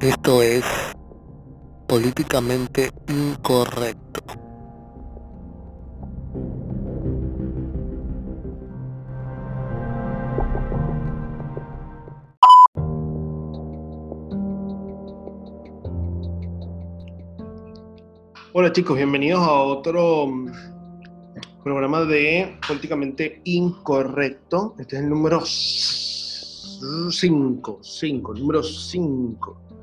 Esto es políticamente incorrecto. Hola chicos, bienvenidos a otro mm, programa de Políticamente Incorrecto. Este es el número 5, 5, número 5.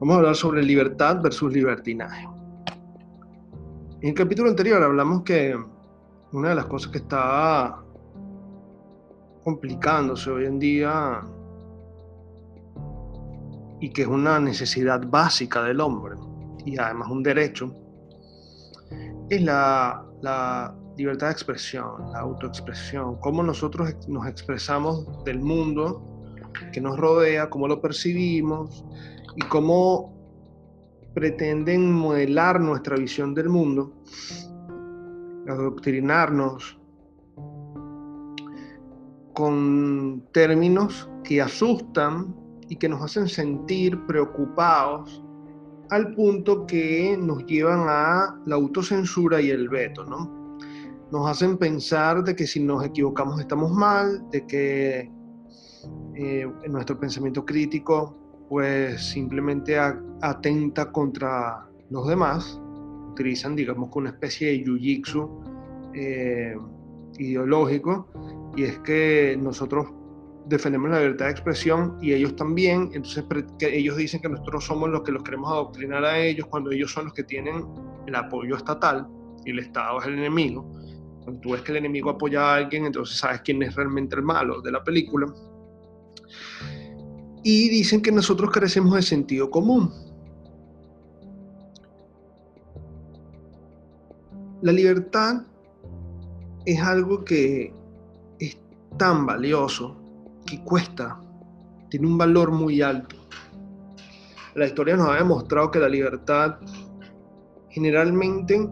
Vamos a hablar sobre libertad versus libertinaje. En el capítulo anterior hablamos que una de las cosas que está complicándose hoy en día y que es una necesidad básica del hombre y además un derecho es la, libertad de expresión, la autoexpresión, cómo nosotros nos expresamos del mundo que nos rodea, cómo lo percibimos, y cómo pretenden modelar nuestra visión del mundo, adoctrinarnos con términos que asustan y que nos hacen sentir preocupados al punto que nos llevan a la autocensura y el veto, ¿no? Nos hacen pensar de que si nos equivocamos estamos mal, de que eh, nuestro pensamiento crítico pues simplemente atenta contra los demás, utilizan digamos una especie de jiu eh, ideológico y es que nosotros defendemos la libertad de expresión y ellos también, entonces que ellos dicen que nosotros somos los que los queremos adoctrinar a ellos cuando ellos son los que tienen el apoyo estatal y el Estado es el enemigo. Cuando tú ves que el enemigo apoya a alguien, entonces sabes quién es realmente el malo de la película y dicen que nosotros carecemos de sentido común. La libertad es algo que es tan valioso que cuesta, tiene un valor muy alto. La historia nos ha demostrado que la libertad generalmente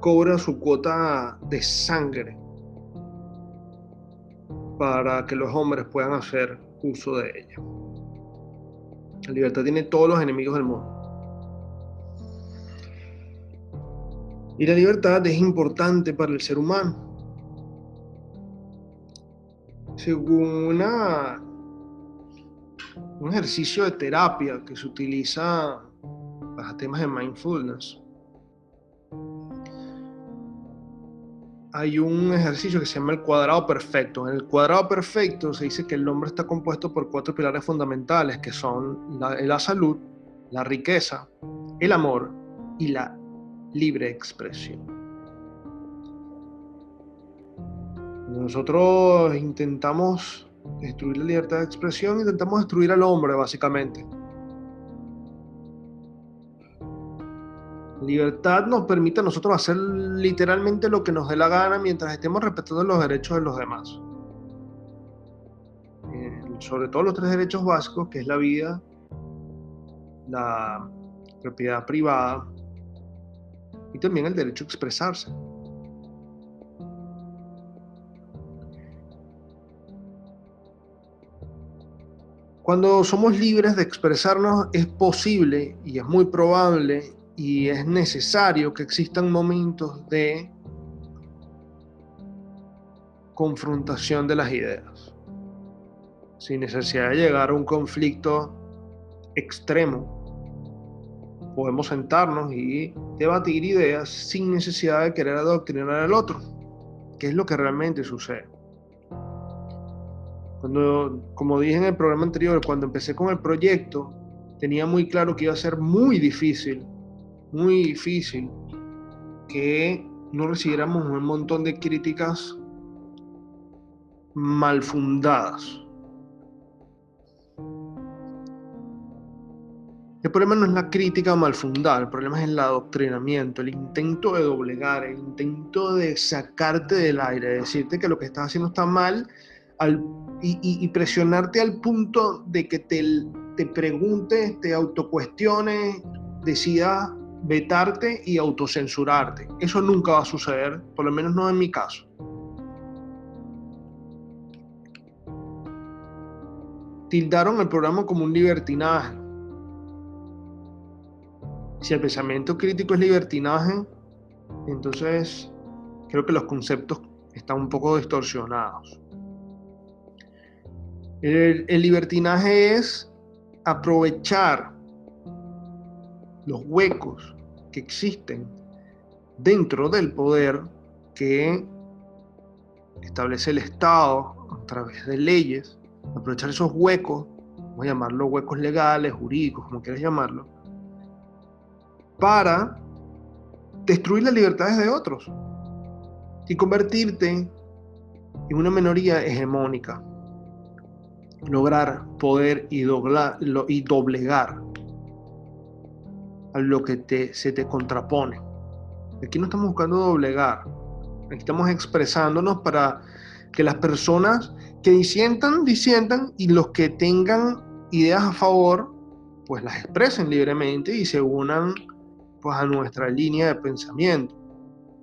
cobra su cuota de sangre para que los hombres puedan hacer uso de ella. La libertad tiene todos los enemigos del mundo. Y la libertad es importante para el ser humano. Según una, un ejercicio de terapia que se utiliza para temas de mindfulness, hay un ejercicio que se llama el cuadrado perfecto. En el cuadrado perfecto se dice que el hombre está compuesto por cuatro pilares fundamentales, que son la, salud, la riqueza, el amor y la libre expresión. Nosotros intentamos destruir la libertad de expresión, intentamos destruir al hombre, básicamente. Libertad nos permite a nosotros hacer literalmente lo que nos dé la gana mientras estemos respetando los derechos de los demás. Eh, sobre todo los tres derechos básicos, que es la vida, la propiedad privada y también el derecho a expresarse. Cuando somos libres de expresarnos es posible y es muy probable y es necesario que existan momentos de confrontación de las ideas, sin necesidad de llegar a un conflicto extremo. Podemos sentarnos y debatir ideas sin necesidad de querer adoctrinar al otro, que es lo que realmente sucede. Cuando, como dije en el programa anterior, cuando empecé con el proyecto, tenía muy claro que iba a ser muy difícil muy difícil que no recibiéramos un montón de críticas mal fundadas. El problema no es la crítica mal fundada, el problema es el adoctrinamiento, el intento de doblegar, el intento de sacarte del aire, de decirte que lo que estás haciendo está mal y, presionarte al punto de que te, te preguntes, te autocuestiones, decidas vetarte y autocensurarte. Eso nunca va a suceder, por lo menos no en mi caso. Tildaron el programa como un libertinaje. Si el pensamiento crítico es libertinaje, entonces creo que los conceptos están un poco distorsionados. El, el libertinaje es aprovechar los huecos que existen dentro del poder que establece el Estado a través de leyes, aprovechar esos huecos, vamos a llamarlos huecos legales, jurídicos, como quieras llamarlo, para destruir las libertades de otros y convertirte en una minoría hegemónica, lograr poder y, y doblegar a lo que te, se te contrapone. Aquí no estamos buscando doblegar, aquí estamos expresándonos para que las personas que disientan, disientan y los que tengan ideas a favor, pues las expresen libremente y se unan pues a nuestra línea de pensamiento.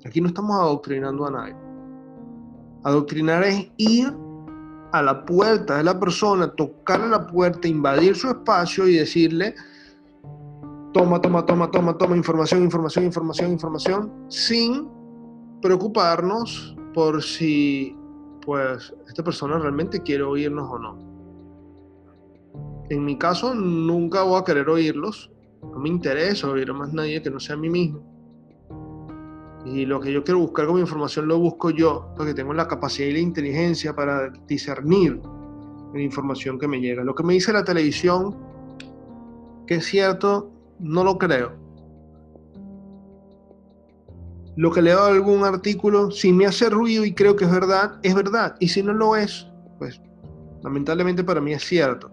Aquí no estamos adoctrinando a nadie. Adoctrinar es ir a la puerta de la persona, tocar la puerta, invadir su espacio y decirle, toma, toma, toma, toma, toma información, información, información, información, sin preocuparnos por si pues esta persona realmente quiere oírnos o no. En mi caso nunca voy a querer oírlos, no me interesa oír a más nadie que no sea a mí mismo. Y lo que yo quiero buscar como información lo busco yo, porque tengo la capacidad y la inteligencia para discernir la información que me llega. Lo que me dice la televisión, que es cierto, no lo creo. Lo que leo algún artículo, si me hace ruido y creo que es verdad, es verdad. Y si no lo es, pues lamentablemente para mí es cierto.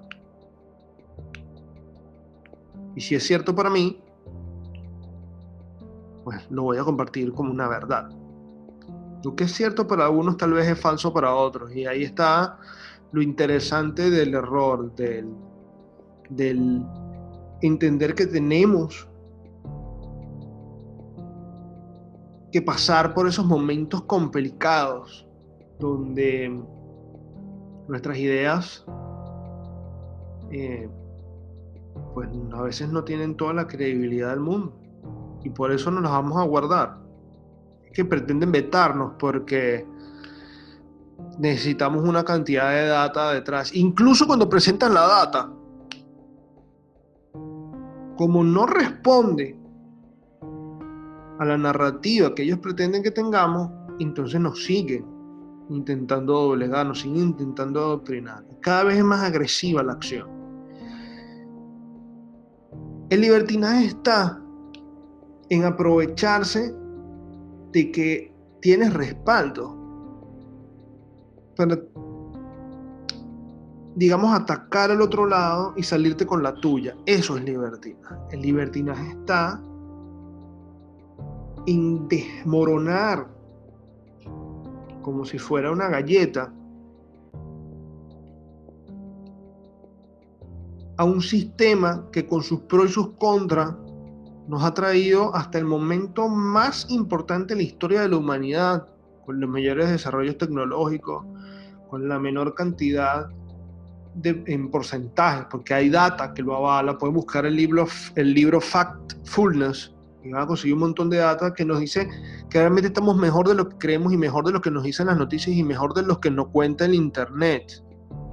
Y si es cierto para mí, pues lo voy a compartir como una verdad. Lo que es cierto para algunos tal vez es falso para otros. Y ahí está lo interesante del error, del, del entender que tenemos que pasar por esos momentos complicados donde nuestras ideas eh, pues a veces no tienen toda la credibilidad del mundo y por eso no las vamos a guardar. Es que pretenden vetarnos porque necesitamos una cantidad de data detrás. Incluso cuando presentan la data, como no responde a la narrativa que ellos pretenden que tengamos, entonces nos siguen intentando doblegar, nos siguen intentando adoctrinar. Cada vez es más agresiva la acción. El libertinaje está en aprovecharse de que tienes respaldo para digamos, atacar al otro lado y salirte con la tuya. Eso es libertinaje. El libertinaje está en desmoronar como si fuera una galleta a un sistema que con sus pros y sus contras nos ha traído hasta el momento más importante en la historia de la humanidad, con los mayores desarrollos tecnológicos, con la menor cantidad en porcentajes, porque hay data que lo avala. Pueden buscar el libro, el libro Factfulness y van a conseguir un montón de data que nos dice que realmente estamos mejor de lo que creemos y mejor de lo que nos dicen las noticias y mejor de lo que nos cuenta el Internet.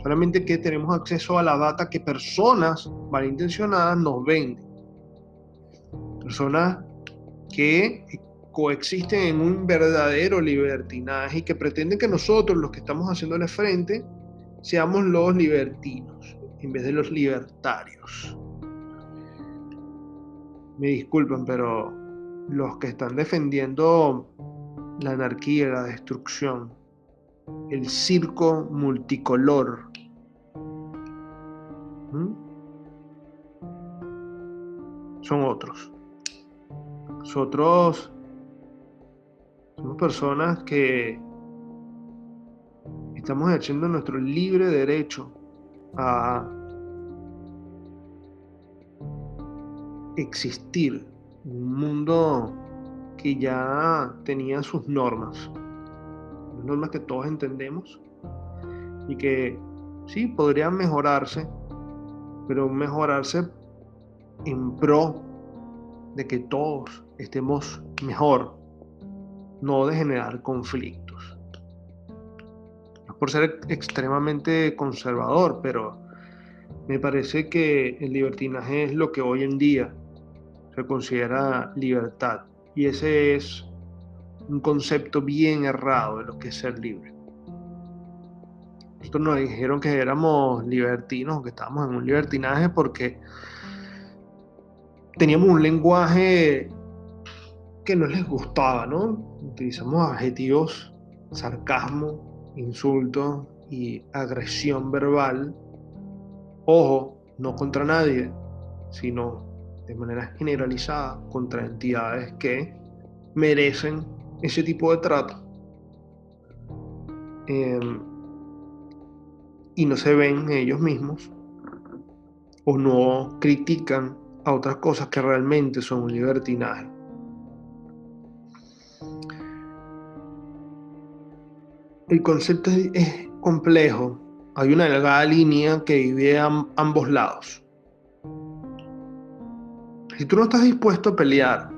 Solamente que tenemos acceso a la data que personas malintencionadas nos venden. Personas que coexisten en un verdadero libertinaje y que pretenden que nosotros, los que estamos haciéndole frente, seamos los libertinos en vez de los libertarios. Me disculpan, pero los que están defendiendo la anarquía, la destrucción, el circo multicolor, son otros. Nosotros somos personas que estamos ejerciendo nuestro libre derecho a existir un mundo que ya tenía sus normas, normas que todos entendemos y que sí podrían mejorarse, pero mejorarse en pro de que todos estemos mejor, no de generar conflictos. Por ser extremadamente conservador, pero me parece que el libertinaje es lo que hoy en día se considera libertad. Y ese es un concepto bien errado de lo que es ser libre. Nosotros nos dijeron que éramos libertinos, que estábamos en un libertinaje porque teníamos un lenguaje que no les gustaba, ¿no? Utilizamos adjetivos, sarcasmo, insultos y agresión verbal. Ojo, no contra nadie, sino de manera generalizada contra entidades que merecen ese tipo de trato. Em, y no se ven ellos mismos o no critican a otras cosas que realmente son un libertinaje. El concepto es complejo. Hay una delgada línea que divide a ambos lados. Si tú no estás dispuesto a pelear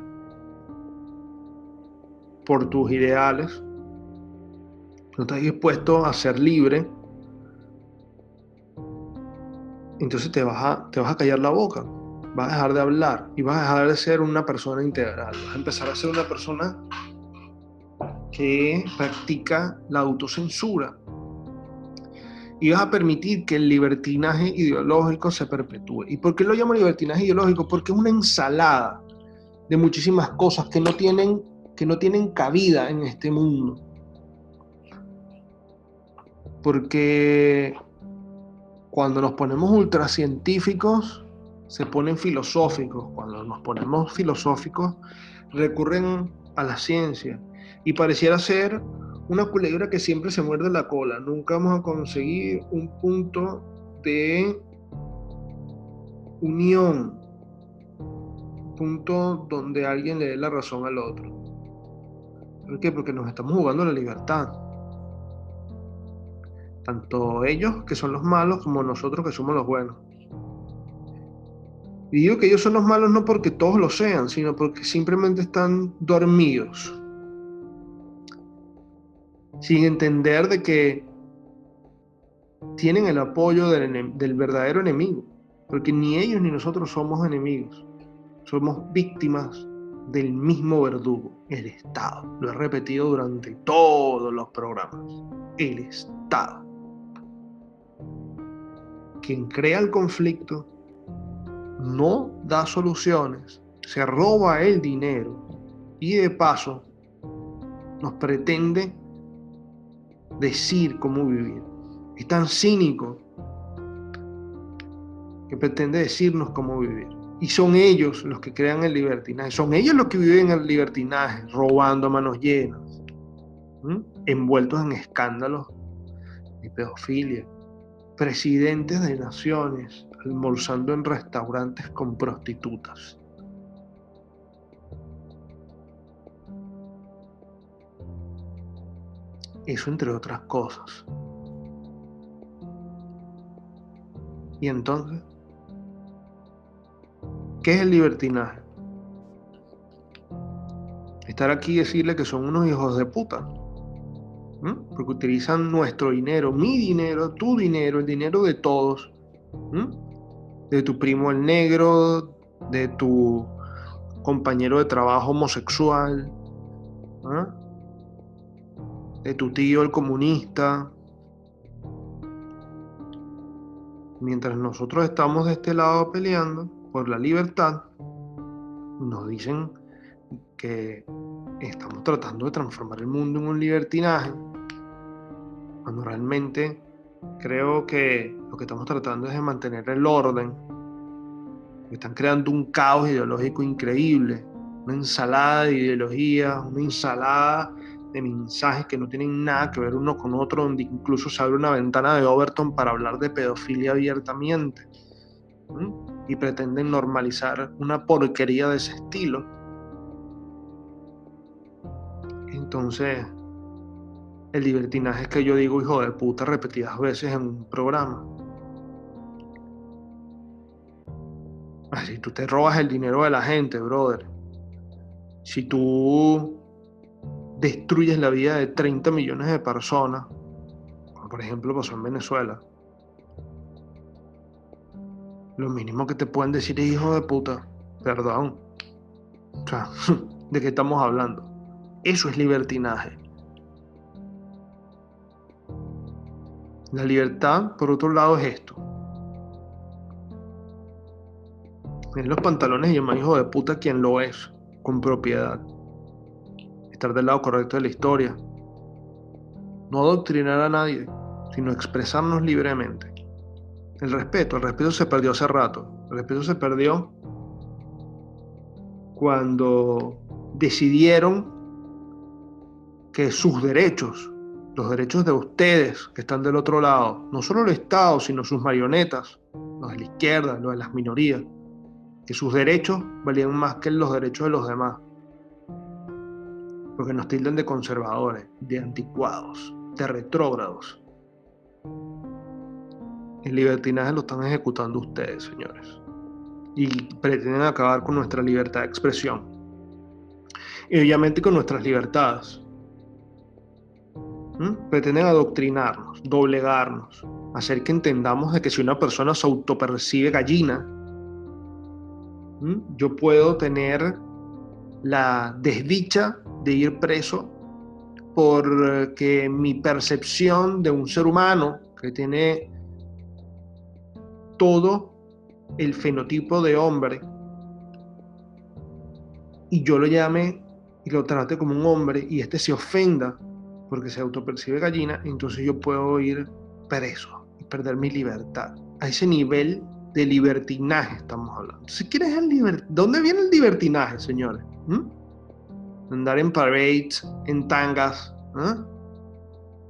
por tus ideales, no estás dispuesto a ser libre, entonces te vas a, te vas a callar la boca, vas a dejar de hablar y vas a dejar de ser una persona integral, vas a empezar a ser una persona que practica la autocensura y vas a permitir que el libertinaje ideológico se perpetúe. ¿Y por qué lo llamo libertinaje ideológico? Porque es una ensalada de muchísimas cosas que no tienen, que no tienen cabida en este mundo. Porque cuando nos ponemos ultracientíficos, se ponen filosóficos. Cuando nos ponemos filosóficos, recurren a la ciencia. Y pareciera ser una culebra que siempre se muerde la cola. Nunca vamos a conseguir un punto de unión. Un punto donde alguien le dé la razón al otro. ¿Por qué? Porque nos estamos jugando la libertad tanto ellos que son los malos como nosotros que somos los buenos. Y digo que ellos son los malos no porque todos lo sean, sino porque simplemente están dormidos, sin entender de que tienen el apoyo del, verdadero enemigo, porque ni ellos ni nosotros somos enemigos, somos víctimas del mismo verdugo, el Estado. Lo he repetido durante todos los programas, el Estado. Quien crea el conflicto no da soluciones, se roba el dinero y de paso nos pretende decir cómo vivir. Es tan cínico que pretende decirnos cómo vivir. Y son ellos los que crean el libertinaje, son ellos los que viven el libertinaje, robando a manos llenas, envueltos en escándalos de pedofilia, presidentes de naciones almorzando en restaurantes con prostitutas. Eso entre otras cosas. Y entonces, ¿qué es el libertinaje? Estar aquí y decirle que son unos hijos de puta porque utilizan nuestro dinero, mi dinero, tu dinero, el dinero de todos, de tu primo el negro, de tu compañero de trabajo homosexual. De tu tío el comunista. Mientras nosotros estamos de este lado peleando por la libertad, nos dicen que estamos tratando de transformar el mundo en un libertinaje cuando realmente creo que lo que estamos tratando es de mantener el orden. Están creando un caos ideológico increíble, una ensalada de ideologías, una ensalada de mensajes que no tienen nada que ver uno con otro, donde incluso se abre una ventana de Overton para hablar de pedofilia abiertamente. Y pretenden normalizar una porquería de ese estilo. Entonces, el libertinaje es que yo digo hijo de puta repetidas veces en un programa. Si tú te robas el dinero de la gente, brother. Si tú destruyes la vida de 30 millones de personas, como por ejemplo pasó en Venezuela, lo mínimo que te pueden decir es hijo de puta. Perdón. O sea, ¿de qué estamos hablando? Eso es libertinaje. La libertad, por otro lado, es esto. En los pantalones y más hijo de puta quien lo es, con propiedad. Estar del lado correcto de la historia. No adoctrinar a nadie, sino expresarnos libremente. El respeto, el respeto se perdió hace rato. El respeto se perdió cuando decidieron que sus derechos, los derechos de ustedes que están del otro lado, no solo el Estado, sino sus marionetas, los de la izquierda, los de las minorías, que sus derechos valían más que los derechos de los demás. Porque nos tildan de conservadores, de anticuados, de retrógrados. El libertinaje lo están ejecutando ustedes, señores. Y pretenden acabar con nuestra libertad de expresión. Y obviamente con nuestras libertades. ¿Mm? Pretenden adoctrinarnos, doblegarnos, hacer que entendamos de que si una persona se autopercibe gallina, ¿Mm? yo puedo tener la desdicha de ir preso porque mi percepción de un ser humano que tiene todo el fenotipo de hombre y yo lo llame y lo trate como un hombre y este se ofenda porque se autopercibe gallina, entonces yo puedo ir preso y perder mi libertad. A ese nivel de libertinaje estamos hablando. Si quieres el liber... ¿Dónde viene el libertinaje, señores? ¿Mm? Andar en parades, en tangas, ¿eh?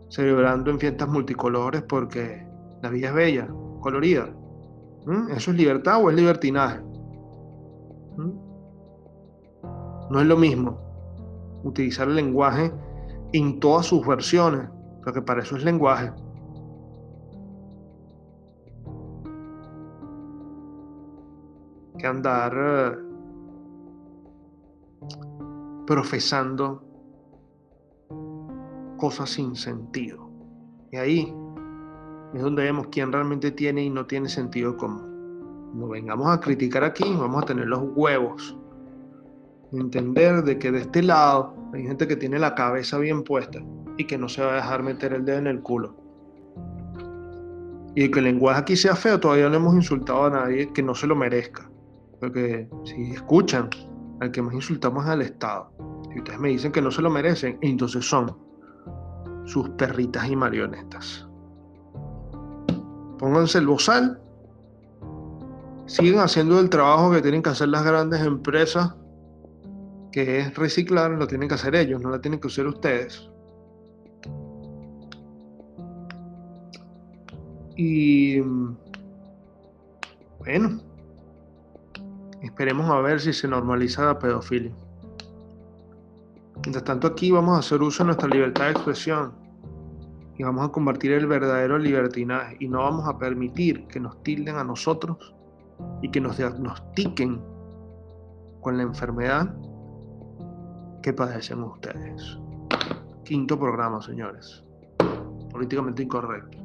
celebrando en fiestas multicolores porque la vida es bella, colorida. ¿Mm? ¿Eso es libertad o es libertinaje? ¿Mm? No es lo mismo utilizar el lenguaje en todas sus versiones, porque para eso es lenguaje. Que andar eh, profesando cosas sin sentido. Y ahí es donde vemos quién realmente tiene y no tiene sentido común. No vengamos a criticar aquí, vamos a tener los huevos. Entender de que de este lado hay gente que tiene la cabeza bien puesta y que no se va a dejar meter el dedo en el culo. Y que el lenguaje aquí sea feo, todavía no hemos insultado a nadie que no se lo merezca. Porque si escuchan, al que más insultamos es al Estado. Y ustedes me dicen que no se lo merecen, entonces son sus perritas y marionetas. Pónganse el bozal. Siguen haciendo el trabajo que tienen que hacer las grandes empresas, que es reciclar, lo tienen que hacer ellos, no lo tienen que hacer ustedes. Y bueno, esperemos a ver si se normaliza la pedofilia. Mientras tanto aquí vamos a hacer uso de nuestra libertad de expresión y vamos a combatir el verdadero libertinaje y no vamos a permitir que nos tilden a nosotros y que nos diagnostiquen con la enfermedad que padecen ustedes. Quinto programa, señores. Políticamente incorrecto.